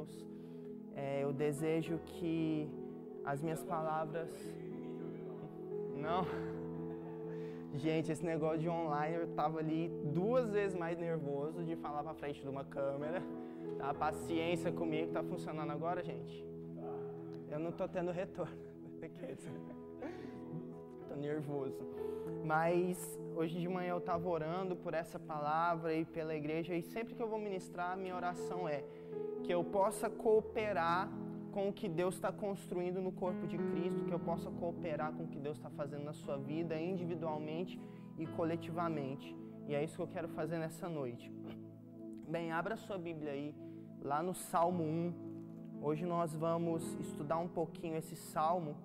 Deus. É, eu desejo que as minhas palavras. Não. Gente, esse negócio de online eu tava ali duas vezes mais nervoso de falar pra frente de uma câmera. Tá? Paciência comigo, tá funcionando agora, gente? Eu não tô tendo retorno. tô nervoso. Mas hoje de manhã eu estava orando por essa palavra e pela igreja, e sempre que eu vou ministrar, minha oração é que eu possa cooperar com o que Deus está construindo no corpo de Cristo, que eu possa cooperar com o que Deus está fazendo na sua vida, individualmente e coletivamente. E é isso que eu quero fazer nessa noite. Bem, abra sua Bíblia aí, lá no Salmo 1. Hoje nós vamos estudar um pouquinho esse salmo.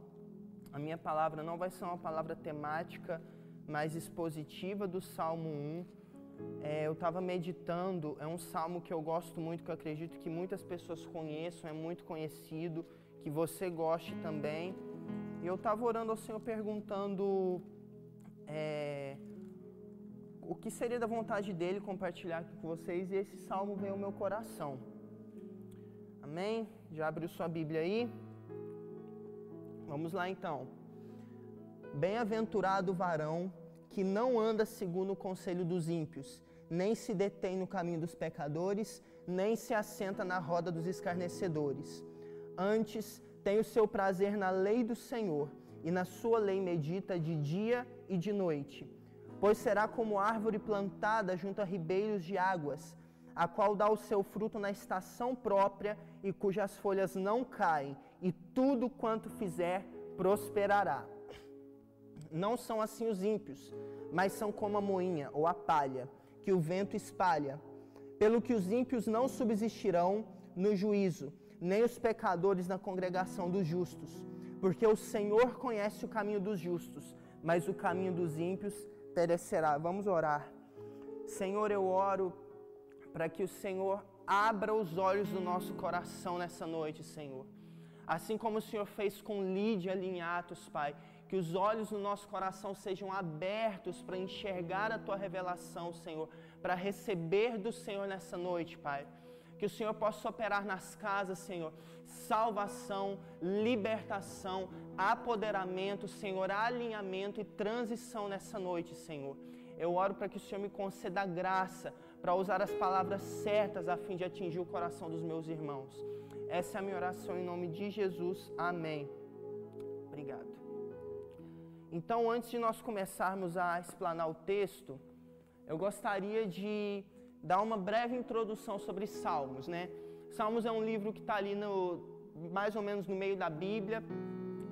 A minha palavra não vai ser uma palavra temática, mais expositiva do Salmo 1. É, eu estava meditando, é um salmo que eu gosto muito, que eu acredito que muitas pessoas conheçam, é muito conhecido, que você goste também. E eu estava orando ao Senhor perguntando é, o que seria da vontade dele compartilhar aqui com vocês, e esse salmo veio ao meu coração. Amém? Já abriu sua Bíblia aí? Vamos lá então. Bem-aventurado varão que não anda segundo o conselho dos ímpios, nem se detém no caminho dos pecadores, nem se assenta na roda dos escarnecedores. Antes, tem o seu prazer na lei do Senhor, e na sua lei medita de dia e de noite. Pois será como árvore plantada junto a ribeiros de águas, a qual dá o seu fruto na estação própria e cujas folhas não caem, e tudo quanto fizer prosperará. Não são assim os ímpios, mas são como a moinha ou a palha, que o vento espalha. Pelo que os ímpios não subsistirão no juízo, nem os pecadores na congregação dos justos. Porque o Senhor conhece o caminho dos justos, mas o caminho dos ímpios perecerá. Vamos orar. Senhor, eu oro para que o Senhor abra os olhos do nosso coração nessa noite, Senhor. Assim como o Senhor fez com Lídia ali em Atos, Pai que os olhos do nosso coração sejam abertos para enxergar a tua revelação, Senhor, para receber do Senhor nessa noite, Pai. Que o Senhor possa operar nas casas, Senhor, salvação, libertação, apoderamento, Senhor, alinhamento e transição nessa noite, Senhor. Eu oro para que o Senhor me conceda graça para usar as palavras certas a fim de atingir o coração dos meus irmãos. Essa é a minha oração em nome de Jesus. Amém. Obrigado. Então, antes de nós começarmos a explanar o texto, eu gostaria de dar uma breve introdução sobre Salmos, né? Salmos é um livro que está ali no, mais ou menos no meio da Bíblia,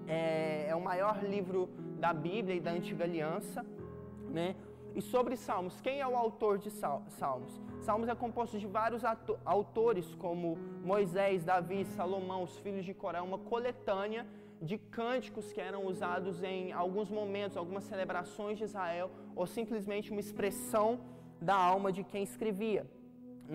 é, é o maior livro da Bíblia e da Antiga Aliança, né? E sobre Salmos, quem é o autor de Salmos? Salmos é composto de vários autores, como Moisés, Davi, Salomão, os filhos de Coré, uma coletânea de cânticos que eram usados em alguns momentos, algumas celebrações de Israel, ou simplesmente uma expressão da alma de quem escrevia,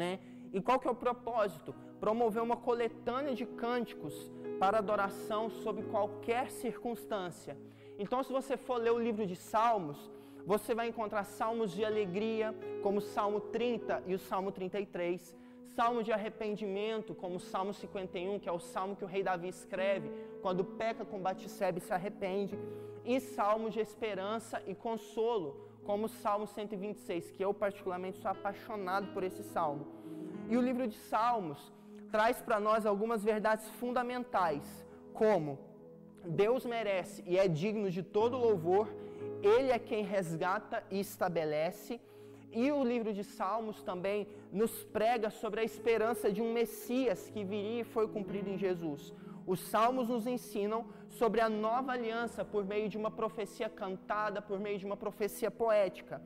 né? E qual que é o propósito? Promover uma coletânea de cânticos para adoração sob qualquer circunstância. Então, se você for ler o livro de Salmos, você vai encontrar salmos de alegria, como o Salmo 30 e o Salmo 33, salmo de arrependimento, como o Salmo 51, que é o salmo que o rei Davi escreve quando peca com Batsebe se arrepende, e salmos de esperança e consolo, como o Salmo 126, que eu particularmente sou apaixonado por esse salmo. E o livro de Salmos traz para nós algumas verdades fundamentais, como Deus merece e é digno de todo louvor, Ele é quem resgata e estabelece, e o livro de Salmos também nos prega sobre a esperança de um Messias que viria e foi cumprido em Jesus. Os salmos nos ensinam sobre a nova aliança por meio de uma profecia cantada, por meio de uma profecia poética.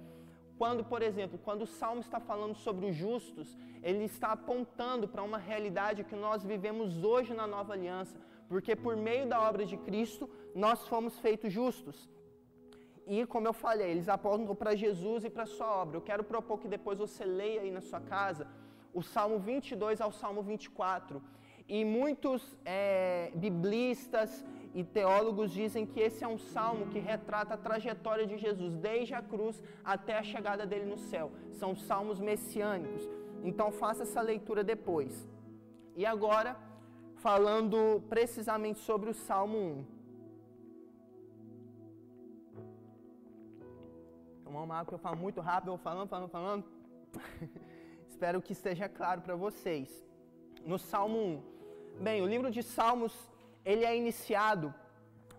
Quando, por exemplo, quando o salmo está falando sobre os justos, ele está apontando para uma realidade que nós vivemos hoje na nova aliança, porque por meio da obra de Cristo nós fomos feitos justos. E, como eu falei, eles apontam para Jesus e para sua obra. Eu quero propor que depois você leia aí na sua casa o Salmo 22 ao Salmo 24. E muitos é, biblistas e teólogos dizem que esse é um salmo que retrata a trajetória de Jesus, desde a cruz até a chegada dele no céu. São salmos messiânicos. Então faça essa leitura depois. E agora, falando precisamente sobre o Salmo 1. Tomar uma água que eu falo muito rápido, eu falando, falando, falando. Espero que esteja claro para vocês. No Salmo 1. Bem, o livro de Salmos, ele é iniciado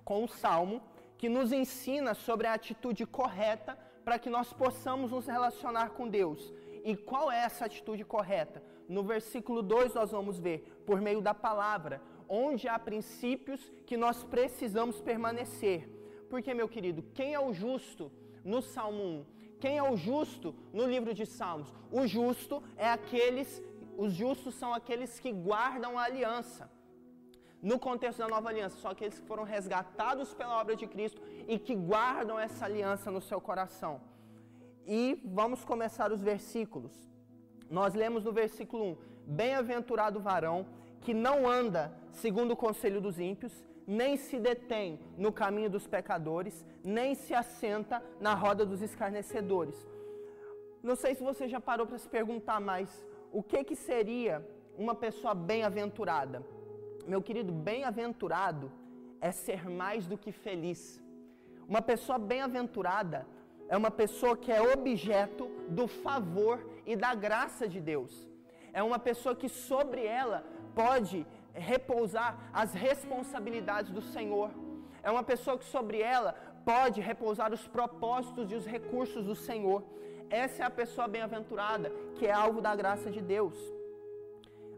com um salmo que nos ensina sobre a atitude correta para que nós possamos nos relacionar com Deus. E qual é essa atitude correta? No versículo 2 nós vamos ver, por meio da palavra, onde há princípios que nós precisamos permanecer. Porque, meu querido, quem é o justo no Salmo 1? Quem é o justo no livro de Salmos? O justo é aqueles, os justos são aqueles que guardam a aliança. No contexto da nova aliança, são aqueles que foram resgatados pela obra de Cristo e que guardam essa aliança no seu coração. E vamos começar os versículos. Nós lemos no versículo 1: Bem-aventurado varão que não anda segundo o conselho dos ímpios, nem se detém no caminho dos pecadores, nem se assenta na roda dos escarnecedores. Não sei se você já parou para se perguntar, mas o que, que seria uma pessoa bem-aventurada? Meu querido, bem-aventurado é ser mais do que feliz. Uma pessoa bem-aventurada é uma pessoa que é objeto do favor e da graça de Deus. É uma pessoa que sobre ela pode repousar as responsabilidades do Senhor. É uma pessoa que sobre ela pode repousar os propósitos e os recursos do Senhor. Essa é a pessoa bem-aventurada, que é alvo da graça de Deus.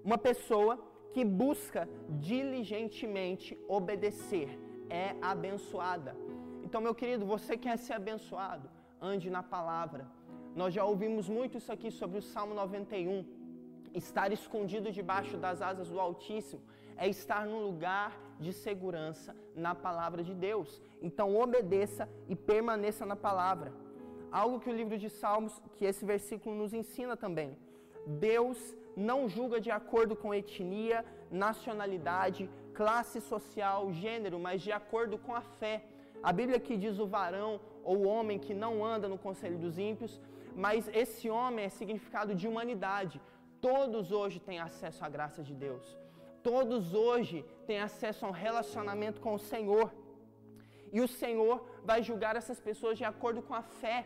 Uma pessoa que busca diligentemente obedecer é abençoada. Então, meu querido, você quer ser abençoado? Ande na palavra. Nós já ouvimos muito isso aqui sobre o Salmo 91 Estar escondido debaixo das asas do Altíssimo é estar num lugar de segurança na palavra de Deus. Então obedeça e permaneça na palavra. Algo que o livro de Salmos, que esse versículo nos ensina também. Deus não julga de acordo com etnia, nacionalidade, classe social, gênero, mas de acordo com a fé. A Bíblia que diz o varão ou o homem que não anda no conselho dos ímpios, mas esse homem é significado de humanidade, Todos hoje têm acesso à graça de Deus. Todos hoje têm acesso a um relacionamento com o Senhor. E o Senhor vai julgar essas pessoas de acordo com a fé.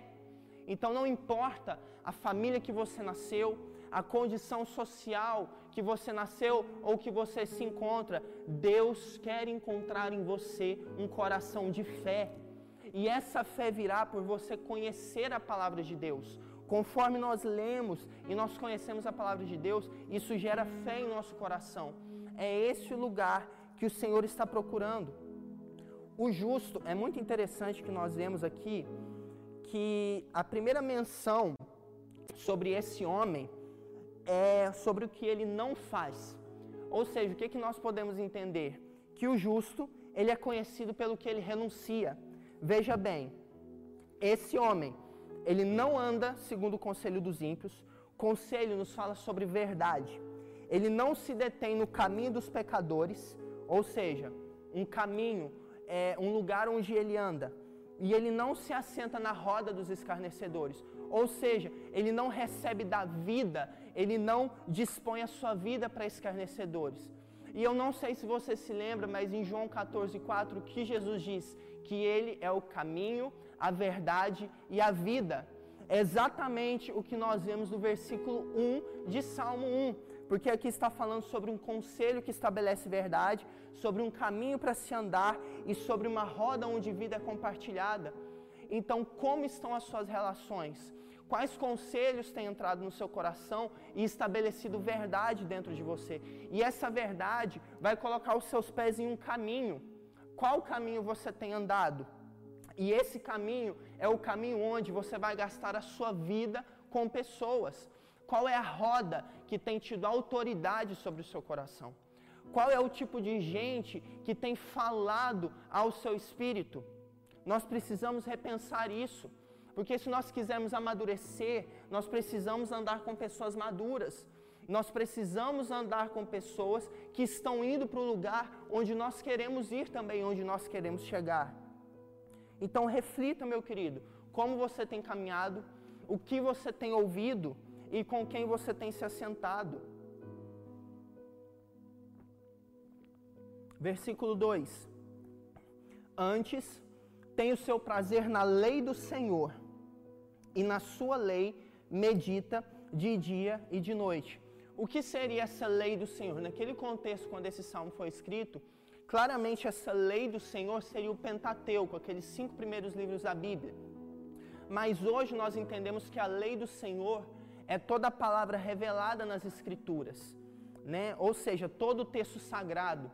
Então não importa a família que você nasceu, a condição social que você nasceu ou que você se encontra, Deus quer encontrar em você um coração de fé. E essa fé virá por você conhecer a palavra de Deus, Conforme nós lemos e nós conhecemos a palavra de Deus, isso gera fé em nosso coração. É esse o lugar que o Senhor está procurando. O justo, é muito interessante que nós vemos aqui que a primeira menção sobre esse homem é sobre o que ele não faz. Ou seja, o que, que nós podemos entender? Que o justo, ele é conhecido pelo que ele renuncia. Veja bem, esse homem, ele não anda segundo o conselho dos ímpios. Conselho nos fala sobre verdade. Ele não se detém no caminho dos pecadores, ou seja, um caminho, é, um lugar onde ele anda. E ele não se assenta na roda dos escarnecedores. Ou seja, ele não recebe da vida, ele não dispõe a sua vida para escarnecedores. E eu não sei se você se lembra, mas em João 14,4, que Jesus diz que ele é o caminho, a verdade e a vida. É exatamente o que nós vemos no versículo 1 de Salmo 1, porque aqui está falando sobre um conselho que estabelece verdade, sobre um caminho para se andar e sobre uma roda onde vida é compartilhada. Então, como estão as suas relações? Quais conselhos têm entrado no seu coração e estabelecido verdade dentro de você? E essa verdade vai colocar os seus pés em um caminho. Qual caminho você tem andado? E esse caminho é o caminho onde você vai gastar a sua vida com pessoas. Qual é a roda que tem tido autoridade sobre o seu coração? Qual é o tipo de gente que tem falado ao seu espírito? Nós precisamos repensar isso, porque se nós quisermos amadurecer, nós precisamos andar com pessoas maduras. Nós precisamos andar com pessoas que estão indo para o lugar onde nós queremos ir também, onde nós queremos chegar. Então reflita, meu querido, como você tem caminhado, o que você tem ouvido e com quem você tem se assentado. Versículo 2: Antes tem o seu prazer na lei do Senhor, e na sua lei medita de dia e de noite. O que seria essa lei do Senhor? Naquele contexto, quando esse salmo foi escrito, claramente essa lei do Senhor seria o Pentateuco, aqueles cinco primeiros livros da Bíblia. Mas hoje nós entendemos que a lei do Senhor é toda a palavra revelada nas Escrituras, né? ou seja, todo o texto sagrado.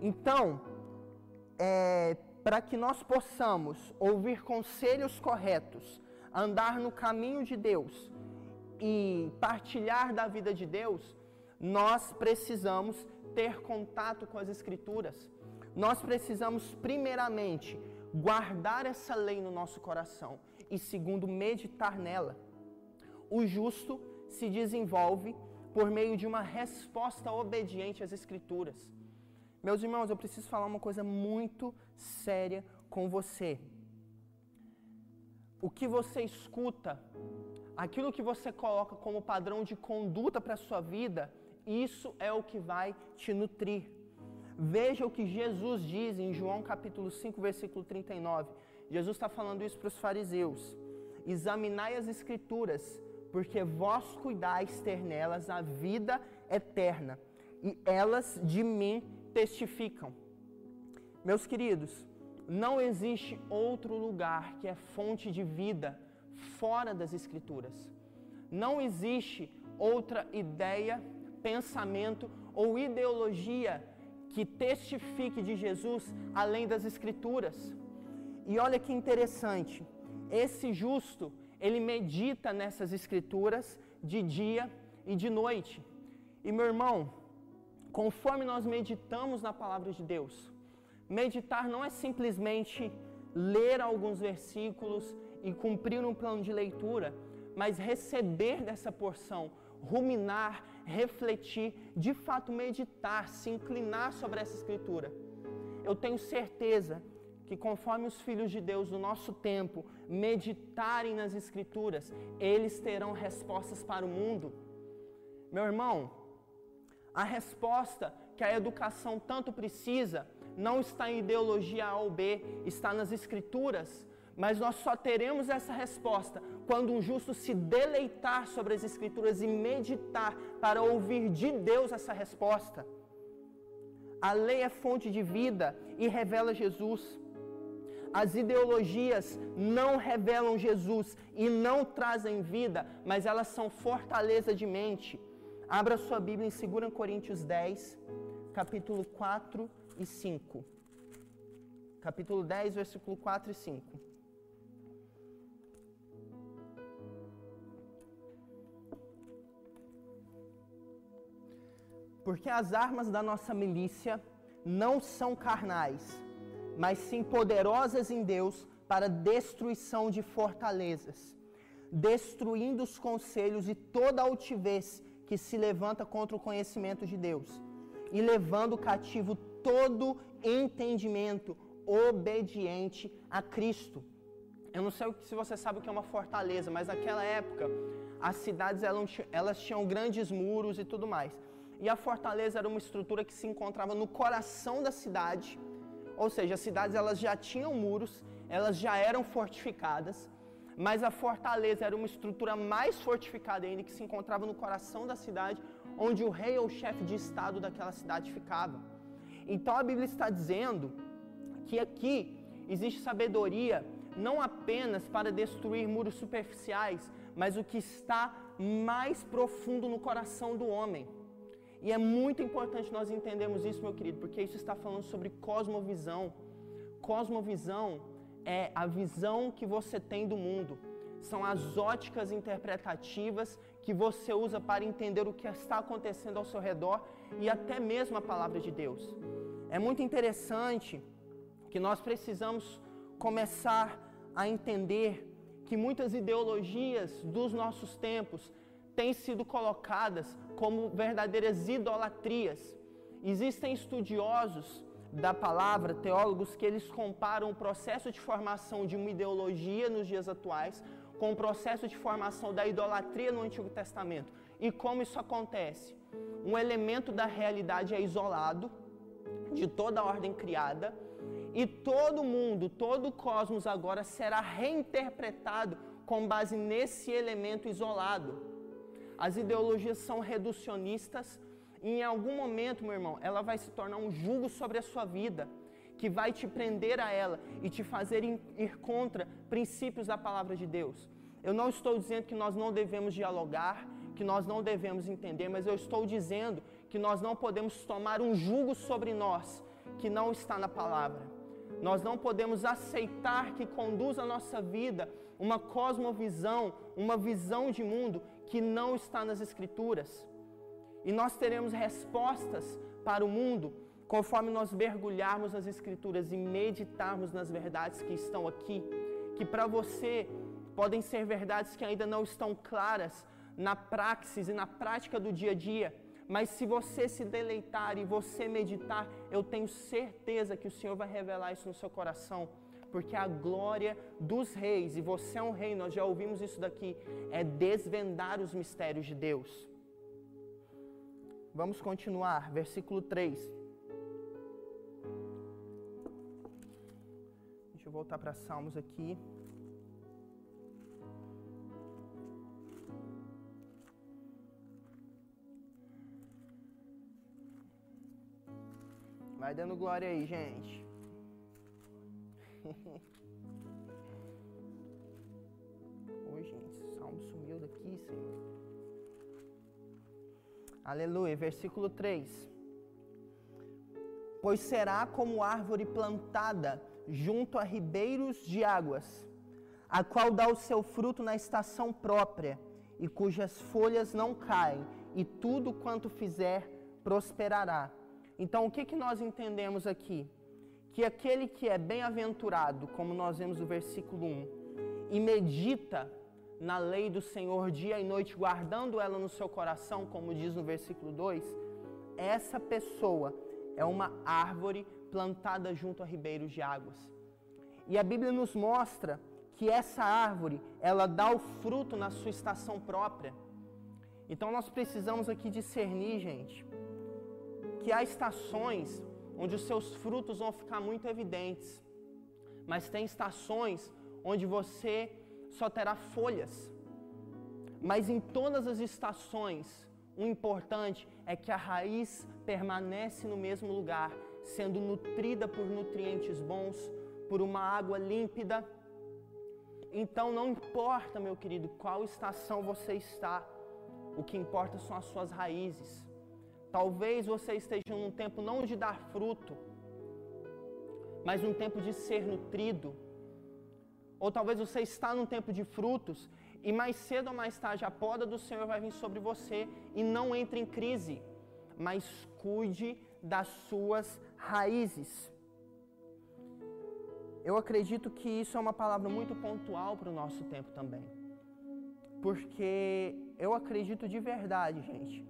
Então, é, para que nós possamos ouvir conselhos corretos, andar no caminho de Deus e partilhar da vida de Deus, nós precisamos ter contato com as Escrituras. Nós precisamos, primeiramente, guardar essa lei no nosso coração e, segundo, meditar nela. O justo se desenvolve por meio de uma resposta obediente às Escrituras. Meus irmãos, eu preciso falar uma coisa muito séria com você. O que você escuta, aquilo que você coloca como padrão de conduta para a sua vida, isso é o que vai te nutrir. Veja o que Jesus diz em João capítulo 5, versículo 39. Jesus está falando isso para os fariseus. Examinai as escrituras, porque vós cuidais ter nelas a vida eterna, e elas de mim testificam. Meus queridos, não existe outro lugar que é fonte de vida fora das Escrituras. Não existe outra ideia, pensamento ou ideologia que testifique de Jesus além das Escrituras. E olha que interessante, esse justo, ele medita nessas Escrituras de dia e de noite. E meu irmão, conforme nós meditamos na palavra de Deus, meditar não é simplesmente ler alguns versículos e cumprir um plano de leitura, mas receber dessa porção, ruminar, refletir, de fato meditar, se inclinar sobre essa escritura. Eu tenho certeza que conforme os filhos de Deus do nosso tempo meditarem nas escrituras, eles terão respostas para o mundo. Meu irmão, a resposta que a educação tanto precisa não está em ideologia A ou B, está nas Escrituras. Mas nós só teremos essa resposta quando um justo se deleitar sobre as Escrituras e meditar para ouvir de Deus essa resposta. A lei é fonte de vida e revela Jesus. As ideologias não revelam Jesus e não trazem vida, mas elas são fortaleza de mente. Abra sua Bíblia em 2 Coríntios 10, capítulo 4 e 5. Capítulo 10, versículo 4 e 5. Porque as armas da nossa milícia não são carnais, mas sim poderosas em Deus para destruição de fortalezas, destruindo os conselhos e toda altivez que se levanta contra o conhecimento de Deus e levando cativo todo entendimento obediente a Cristo. Eu não sei se você sabe o que é uma fortaleza, mas naquela época as cidades elas tinham grandes muros e tudo mais. E a fortaleza era uma estrutura que se encontrava no coração da cidade, ou seja, as cidades elas já tinham muros, elas já eram fortificadas, mas a fortaleza era uma estrutura mais fortificada ainda que se encontrava no coração da cidade, onde o rei ou chefe de estado daquela cidade ficava. Então a Bíblia está dizendo que aqui existe sabedoria não apenas para destruir muros superficiais, mas o que está mais profundo no coração do homem. E é muito importante nós entendermos isso, meu querido, porque isso está falando sobre cosmovisão. Cosmovisão é a visão que você tem do mundo, são as óticas interpretativas que você usa para entender o que está acontecendo ao seu redor e até mesmo a palavra de Deus. É muito interessante que nós precisamos começar a entender que muitas ideologias dos nossos tempos têm sido colocadas como verdadeiras idolatrias. Existem estudiosos da palavra, teólogos, que eles comparam o processo de formação de uma ideologia nos dias atuais com o processo de formação da idolatria no Antigo Testamento. E como isso acontece? Um elemento da realidade é isolado, de toda a ordem criada, e todo mundo, todo o cosmos agora será reinterpretado com base nesse elemento isolado. As ideologias são reducionistas e em algum momento, meu irmão, ela vai se tornar um jugo sobre a sua vida, que vai te prender a ela e te fazer ir contra princípios da palavra de Deus. Eu não estou dizendo que nós não devemos dialogar, que nós não devemos entender, mas eu estou dizendo que nós não podemos tomar um jugo sobre nós que não está na palavra. Nós não podemos aceitar que conduz a nossa vida uma cosmovisão, uma visão de mundo que não está nas Escrituras. E nós teremos respostas para o mundo conforme nós mergulharmos nas Escrituras e meditarmos nas verdades que estão aqui, que para você podem ser verdades que ainda não estão claras na praxis e na prática do dia a dia, mas se você se deleitar e você meditar, eu tenho certeza que o Senhor vai revelar isso no seu coração. Porque a glória dos reis, e você é um rei, nós já ouvimos isso daqui, é desvendar os mistérios de Deus. Vamos continuar, versículo 3. Deixa eu voltar para Salmos aqui. Vai dando glória aí, gente. Oi, gente, salmo sumiu daqui, Senhor. Aleluia. Versículo 3. Pois será como árvore plantada junto a ribeiros de águas, a qual dá o seu fruto na estação própria, e cujas folhas não caem, e tudo quanto fizer prosperará. Então, o que, que nós entendemos aqui? Que aquele que é bem-aventurado, como nós vemos no versículo 1, e medita na lei do Senhor dia e noite, guardando ela no seu coração, como diz no versículo 2, essa pessoa é uma árvore plantada junto a ribeiros de águas. E a Bíblia nos mostra que essa árvore, ela dá o fruto na sua estação própria. Então nós precisamos aqui discernir, gente, que há estações onde os seus frutos vão ficar muito evidentes, mas tem estações onde você só terá folhas. Mas em todas as estações, o importante é que a raiz permanece no mesmo lugar, sendo nutrida por nutrientes bons, por uma água límpida. Então não importa, meu querido, qual estação você está, o que importa são as suas raízes. Talvez você esteja num tempo não de dar fruto, mas um tempo de ser nutrido. Ou talvez você está num tempo de frutos e mais cedo ou mais tarde a poda do Senhor vai vir sobre você e não entre em crise, mas cuide das suas raízes. Eu acredito que isso é uma palavra muito pontual para o nosso tempo também. Porque eu acredito de verdade, gente,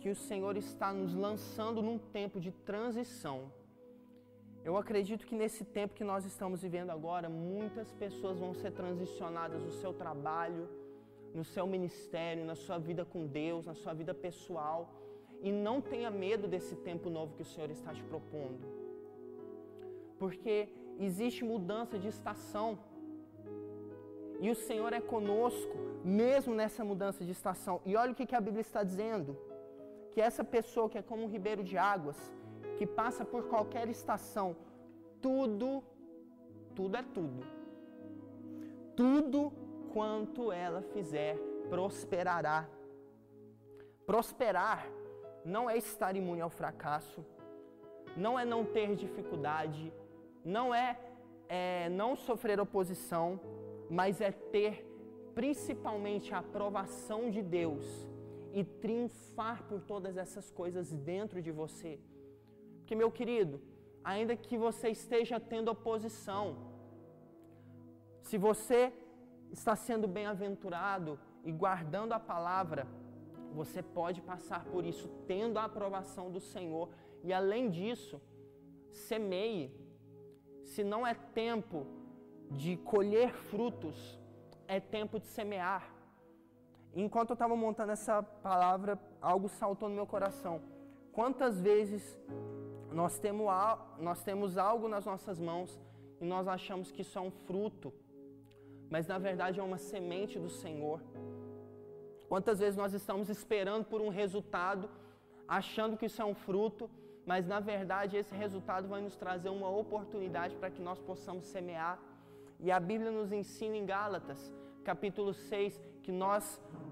que o Senhor está nos lançando num tempo de transição. Eu acredito que nesse tempo que nós estamos vivendo agora, muitas pessoas vão ser transicionadas no seu trabalho, no seu ministério, na sua vida com Deus, na sua vida pessoal. E não tenha medo desse tempo novo que o Senhor está te propondo. Porque existe mudança de estação. E o Senhor é conosco, mesmo nessa mudança de estação. E olha o que a Bíblia está dizendo que essa pessoa que é como um ribeiro de águas, que passa por qualquer estação, tudo, tudo é tudo. Tudo quanto ela fizer prosperará. Prosperar não é estar imune ao fracasso, não é não ter dificuldade, não é, é não sofrer oposição, mas é ter principalmente a aprovação de Deus e triunfar por todas essas coisas dentro de você. Porque, meu querido, ainda que você esteja tendo oposição, se você está sendo bem-aventurado e guardando a palavra, você pode passar por isso tendo a aprovação do Senhor. E além disso, semeie. Se não é tempo de colher frutos, é tempo de semear. Enquanto eu estava montando essa palavra, algo saltou no meu coração. Quantas vezes nós temos, nós temos algo nas nossas mãos e nós achamos que isso é um fruto, mas na verdade é uma semente do Senhor. Quantas vezes nós estamos esperando por um resultado, achando que isso é um fruto, mas na verdade esse resultado vai nos trazer uma oportunidade para que nós possamos semear. E a Bíblia nos ensina em Gálatas, capítulo 6, que nós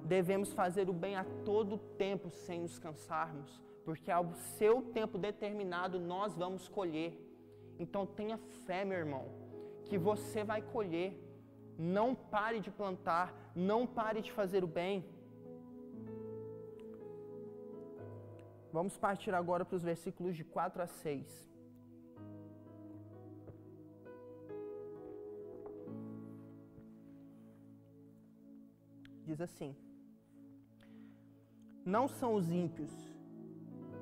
devemos fazer o bem a todo tempo sem nos cansarmos porque ao seu tempo determinado nós vamos colher. Então tenha fé, meu irmão, que você vai colher. Não pare de plantar, não pare de fazer o bem. Vamos partir agora para os versículos de 4 a 6. Diz assim: Não são os ímpios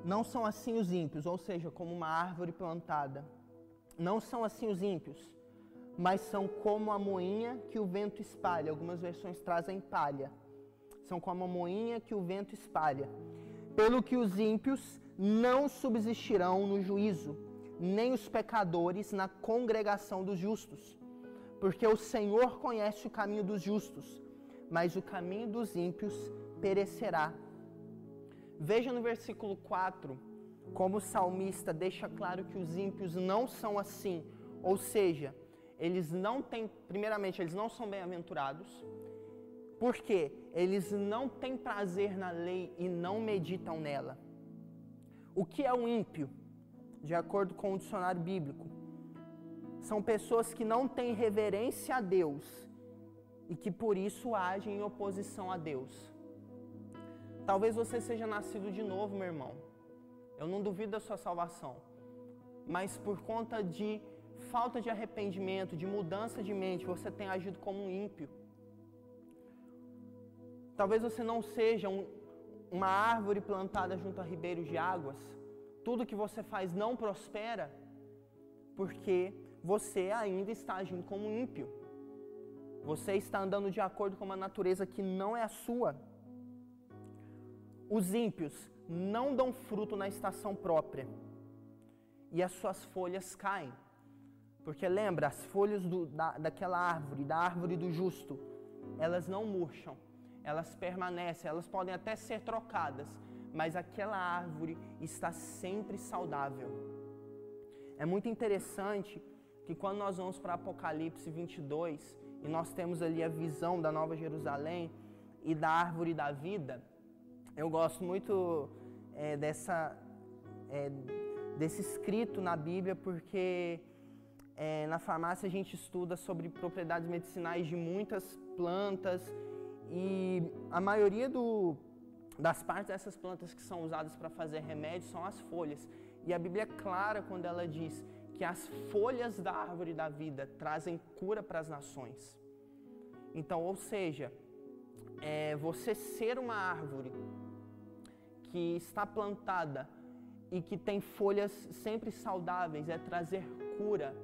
não são assim os ímpios, ou seja, como uma árvore plantada. Não são assim os ímpios, mas são como a moinha que o vento espalha. Algumas versões trazem palha. São como a moinha que o vento espalha. Pelo que os ímpios não subsistirão no juízo, nem os pecadores na congregação dos justos. Porque o Senhor conhece o caminho dos justos, mas o caminho dos ímpios perecerá. Veja no versículo 4 como o salmista deixa claro que os ímpios não são assim, ou seja, eles não têm, primeiramente, eles não são bem-aventurados, porque eles não têm prazer na lei e não meditam nela. O que é um ímpio? De acordo com o dicionário bíblico, são pessoas que não têm reverência a Deus e que por isso agem em oposição a Deus. Talvez você seja nascido de novo, meu irmão. Eu não duvido da sua salvação. Mas por conta de falta de arrependimento, de mudança de mente, você tem agido como um ímpio. Talvez você não seja um, uma árvore plantada junto a ribeiros de águas. Tudo que você faz não prospera porque você ainda está agindo como um ímpio. Você está andando de acordo com uma natureza que não é a sua. Os ímpios não dão fruto na estação própria e as suas folhas caem. Porque lembra, as folhas do, da, daquela árvore, da árvore do justo, elas não murcham, elas permanecem, elas podem até ser trocadas, mas aquela árvore está sempre saudável. É muito interessante que quando nós vamos para Apocalipse 22 e nós temos ali a visão da Nova Jerusalém e da árvore da vida, eu gosto muito é, dessa, é, desse escrito na Bíblia porque é, na farmácia a gente estuda sobre propriedades medicinais de muitas plantas e a maioria do, das partes dessas plantas que são usadas para fazer remédio são as folhas. E a Bíblia é clara quando ela diz que as folhas da árvore da vida trazem cura para as nações. Então, ou seja, é, você ser uma árvore que está plantada e que tem folhas sempre saudáveis é trazer cura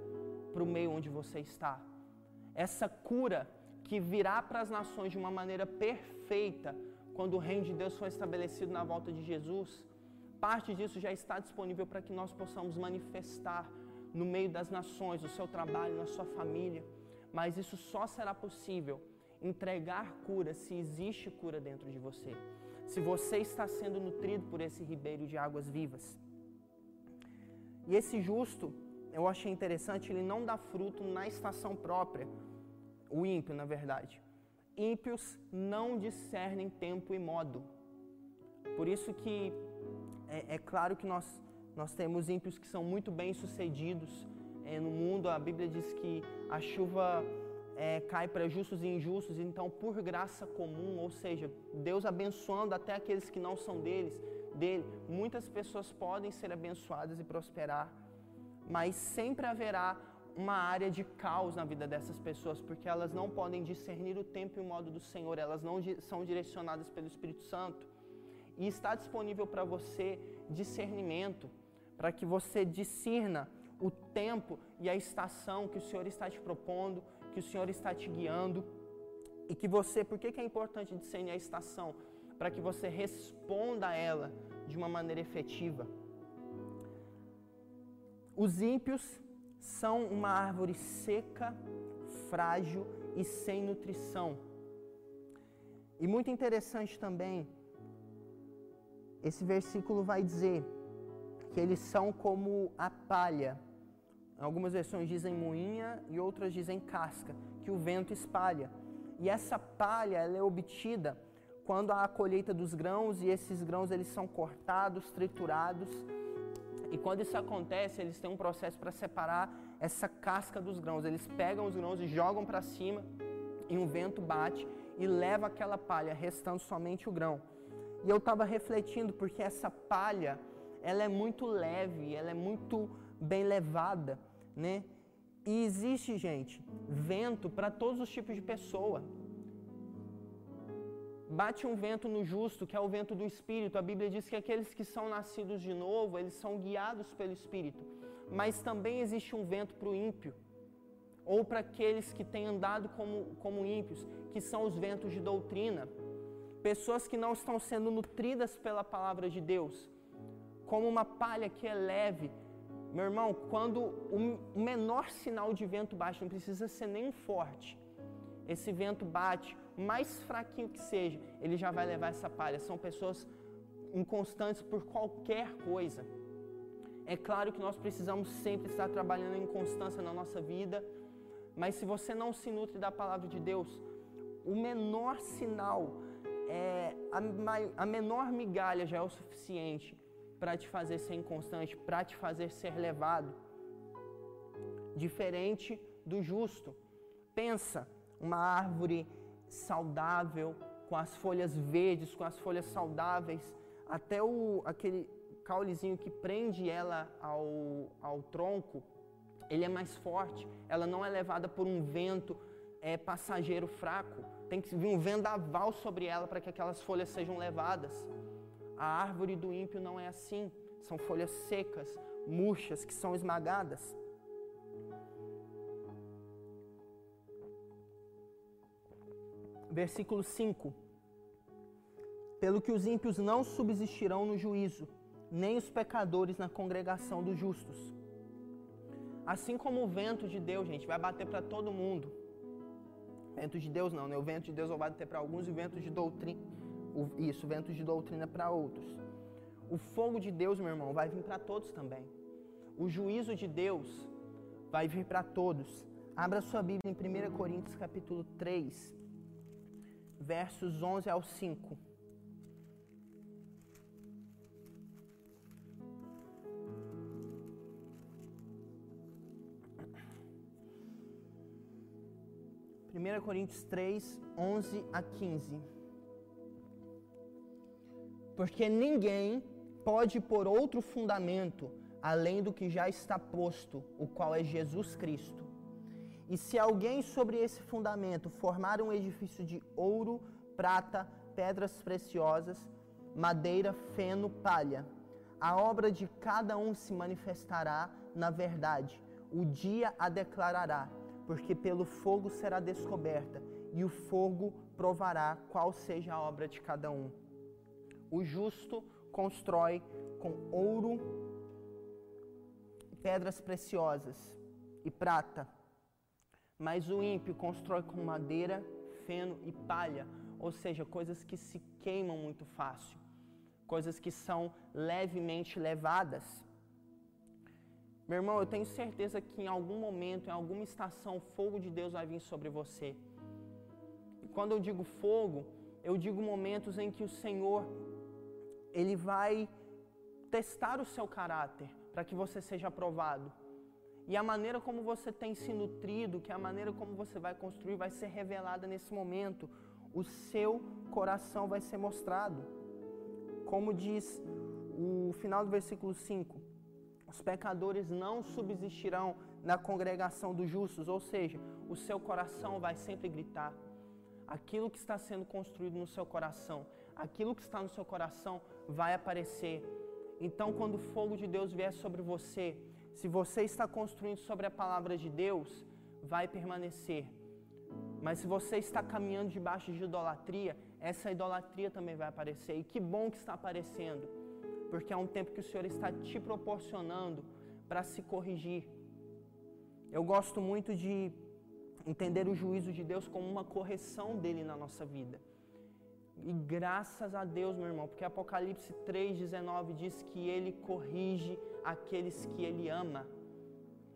para o meio onde você está. Essa cura que virá para as nações de uma maneira perfeita quando o reino de Deus for estabelecido na volta de Jesus, parte disso já está disponível para que nós possamos manifestar no meio das nações, no seu trabalho, na sua família. Mas isso só será possível entregar cura se existe cura dentro de você se você está sendo nutrido por esse ribeiro de águas vivas. E esse justo, eu achei interessante, ele não dá fruto na estação própria, o ímpio, na verdade. Ímpios não discernem tempo e modo. Por isso que é, é claro que nós, nós temos ímpios que são muito bem sucedidos é, no mundo. A Bíblia diz que a chuva é, cai para justos e injustos, então por graça comum, ou seja, Deus abençoando até aqueles que não são deles, dele, muitas pessoas podem ser abençoadas e prosperar, mas sempre haverá uma área de caos na vida dessas pessoas, porque elas não podem discernir o tempo e o modo do Senhor, elas não são direcionadas pelo Espírito Santo. E está disponível para você discernimento, para que você discirna o tempo e a estação que o Senhor está te propondo, que o Senhor está te guiando e que você, por que, que é importante discernir a estação? Para que você responda a ela de uma maneira efetiva. Os ímpios são uma árvore seca, frágil e sem nutrição. E muito interessante também, esse versículo vai dizer que eles são como a palha. Algumas versões dizem moinha e outras dizem casca, que o vento espalha. E essa palha ela é obtida quando há a colheita dos grãos e esses grãos eles são cortados, triturados. E quando isso acontece, eles têm um processo para separar essa casca dos grãos. Eles pegam os grãos e jogam para cima e um vento bate e leva aquela palha, restando somente o grão. E eu estava refletindo porque essa palha, ela é muito leve, ela é muito bem levada, né? E existe, gente, vento para todos os tipos de pessoa. Bate um vento no justo, que é o vento do Espírito. A Bíblia diz que aqueles que são nascidos de novo, eles são guiados pelo Espírito. Mas também existe um vento para o ímpio, ou para aqueles que têm andado como, como ímpios, que são os ventos de doutrina. Pessoas que não estão sendo nutridas pela palavra de Deus, como uma palha que é leve. Meu irmão, quando o menor sinal de vento bate, não precisa ser nem forte, esse vento bate, mais fraquinho que seja, ele já vai levar essa palha. São pessoas inconstantes por qualquer coisa. É claro que nós precisamos sempre estar trabalhando em constância na nossa vida, mas se você não se nutre da palavra de Deus, o menor sinal, é, a, a menor migalha já é o suficiente para te fazer ser inconstante, para te fazer ser levado. Diferente do justo. Pensa, uma árvore saudável, com as folhas verdes, com as folhas saudáveis, até o, aquele caulezinho que prende ela ao, ao tronco, ele é mais forte, ela não é levada por um vento é, passageiro fraco, tem que vir um vendaval sobre ela para que aquelas folhas sejam levadas. A árvore do ímpio não é assim, são folhas secas, murchas, que são esmagadas. versículo 5. Pelo que os ímpios não subsistirão no juízo, nem os pecadores na congregação dos justos. Assim como o vento de Deus, gente, vai bater para todo mundo. Vento de Deus não, né? O vento de Deus vai bater para alguns e o vento de doutrina. Isso, vento de doutrina para outros. O fogo de Deus, meu irmão, vai vir para todos também. O juízo de Deus vai vir para todos. Abra sua Bíblia em 1 Coríntios capítulo 3 versos 11 ao 5. Primeira Coríntios 3, 11 a 15. Porque ninguém pode pôr outro fundamento além do que já está posto, o qual é Jesus Cristo. E se alguém sobre esse fundamento formar um edifício de ouro, prata, pedras preciosas, madeira, feno, palha, a obra de cada um se manifestará na verdade. O dia a declarará, porque pelo fogo será descoberta, e o fogo provará qual seja a obra de cada um. O justo constrói com ouro, pedras preciosas e prata mas o ímpio constrói com madeira, feno e palha, ou seja, coisas que se queimam muito fácil, coisas que são levemente levadas. Meu irmão, eu tenho certeza que em algum momento, em alguma estação, o fogo de Deus vai vir sobre você. E quando eu digo fogo, eu digo momentos em que o Senhor ele vai testar o seu caráter para que você seja aprovado. E a maneira como você tem se nutrido, que a maneira como você vai construir vai ser revelada nesse momento. O seu coração vai ser mostrado. Como diz o final do versículo 5: Os pecadores não subsistirão na congregação dos justos, ou seja, o seu coração vai sempre gritar. Aquilo que está sendo construído no seu coração, aquilo que está no seu coração vai aparecer. Então, quando o fogo de Deus vier sobre você, se você está construindo sobre a palavra de Deus, vai permanecer. Mas se você está caminhando debaixo de idolatria, essa idolatria também vai aparecer. E que bom que está aparecendo, porque é um tempo que o Senhor está te proporcionando para se corrigir. Eu gosto muito de entender o juízo de Deus como uma correção dele na nossa vida. E graças a Deus, meu irmão, porque Apocalipse 3,19 diz que ele corrige aqueles que ele ama.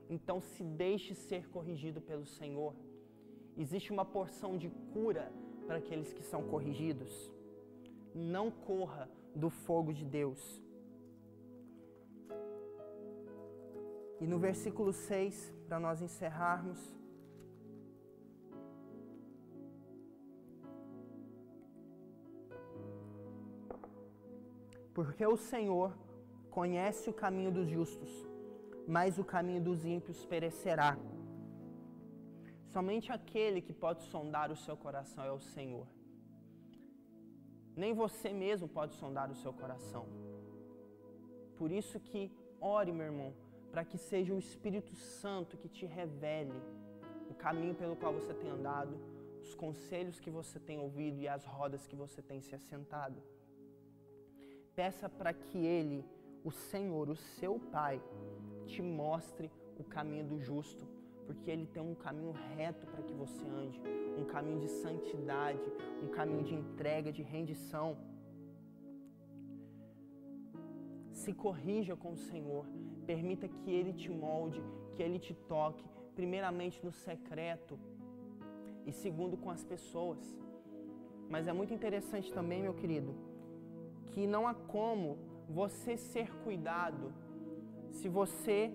Então se deixe ser corrigido pelo Senhor. Existe uma porção de cura para aqueles que são corrigidos. Não corra do fogo de Deus. E no versículo 6, para nós encerrarmos, Porque o Senhor conhece o caminho dos justos, mas o caminho dos ímpios perecerá. Somente aquele que pode sondar o seu coração é o Senhor. Nem você mesmo pode sondar o seu coração. Por isso que ore, meu irmão, para que seja o Espírito Santo que te revele o caminho pelo qual você tem andado, os conselhos que você tem ouvido e as rodas que você tem se assentado. Peça para que Ele, o Senhor, o seu Pai, te mostre o caminho do justo, porque Ele tem um caminho reto para que você ande, um caminho de santidade, um caminho de entrega, de rendição. Se corrija com o Senhor, permita que Ele te molde, que Ele te toque, primeiramente no secreto e segundo com as pessoas. Mas é muito interessante também, meu querido, que não há como você ser cuidado se você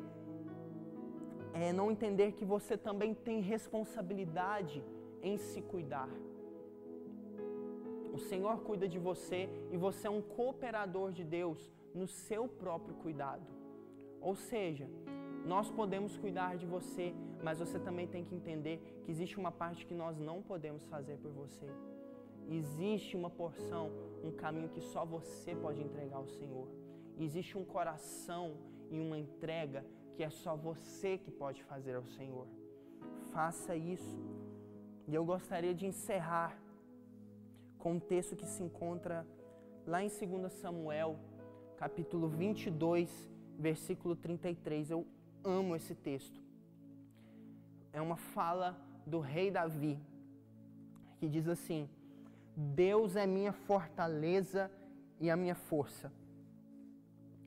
é, não entender que você também tem responsabilidade em se cuidar. O Senhor cuida de você e você é um cooperador de Deus no seu próprio cuidado. Ou seja, nós podemos cuidar de você, mas você também tem que entender que existe uma parte que nós não podemos fazer por você. Existe uma porção, um caminho que só você pode entregar ao Senhor. Existe um coração e uma entrega que é só você que pode fazer ao Senhor. Faça isso. E eu gostaria de encerrar com um texto que se encontra lá em 2 Samuel, capítulo 22, versículo 33. Eu amo esse texto. É uma fala do rei Davi, que diz assim: Deus é minha fortaleza e a minha força.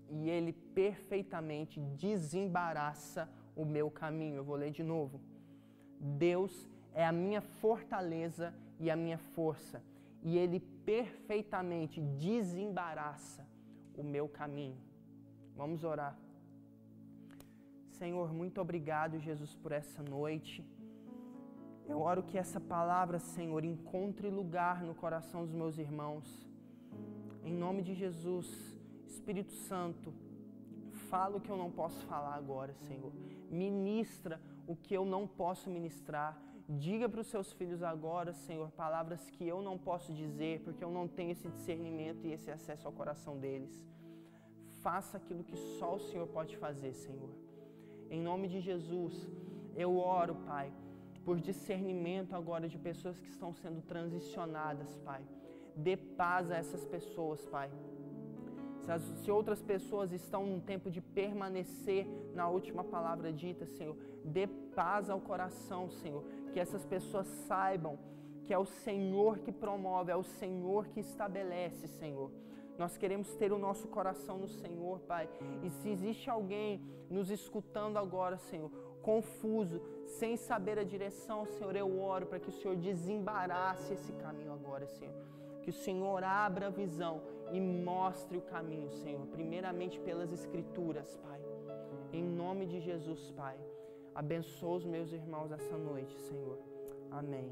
E Ele perfeitamente desembaraça o meu caminho. Eu vou ler de novo. Deus é a minha fortaleza e a minha força. E Ele perfeitamente desembaraça o meu caminho. Vamos orar. Senhor, muito obrigado, Jesus, por essa noite. Eu oro que essa palavra, Senhor, encontre lugar no coração dos meus irmãos. Em nome de Jesus, Espírito Santo, fala o que eu não posso falar agora, Senhor. Ministra o que eu não posso ministrar. Diga para os seus filhos agora, Senhor, palavras que eu não posso dizer, porque eu não tenho esse discernimento e esse acesso ao coração deles. Faça aquilo que só o Senhor pode fazer, Senhor. Em nome de Jesus, eu oro, Pai por discernimento agora de pessoas que estão sendo transicionadas, Pai. Dê paz a essas pessoas, Pai. Se, as, se outras pessoas estão num tempo de permanecer na última palavra dita, Senhor, dê paz ao coração, Senhor. Que essas pessoas saibam que é o Senhor que promove, é o Senhor que estabelece, Senhor. Nós queremos ter o nosso coração no Senhor, Pai. E se existe alguém nos escutando agora, Senhor, confuso, sem saber a direção, Senhor, eu oro para que o Senhor desembarace esse caminho agora, Senhor. Que o Senhor abra a visão e mostre o caminho, Senhor, primeiramente pelas Escrituras, Pai. Em nome de Jesus, Pai. Abençoa os meus irmãos essa noite, Senhor. Amém.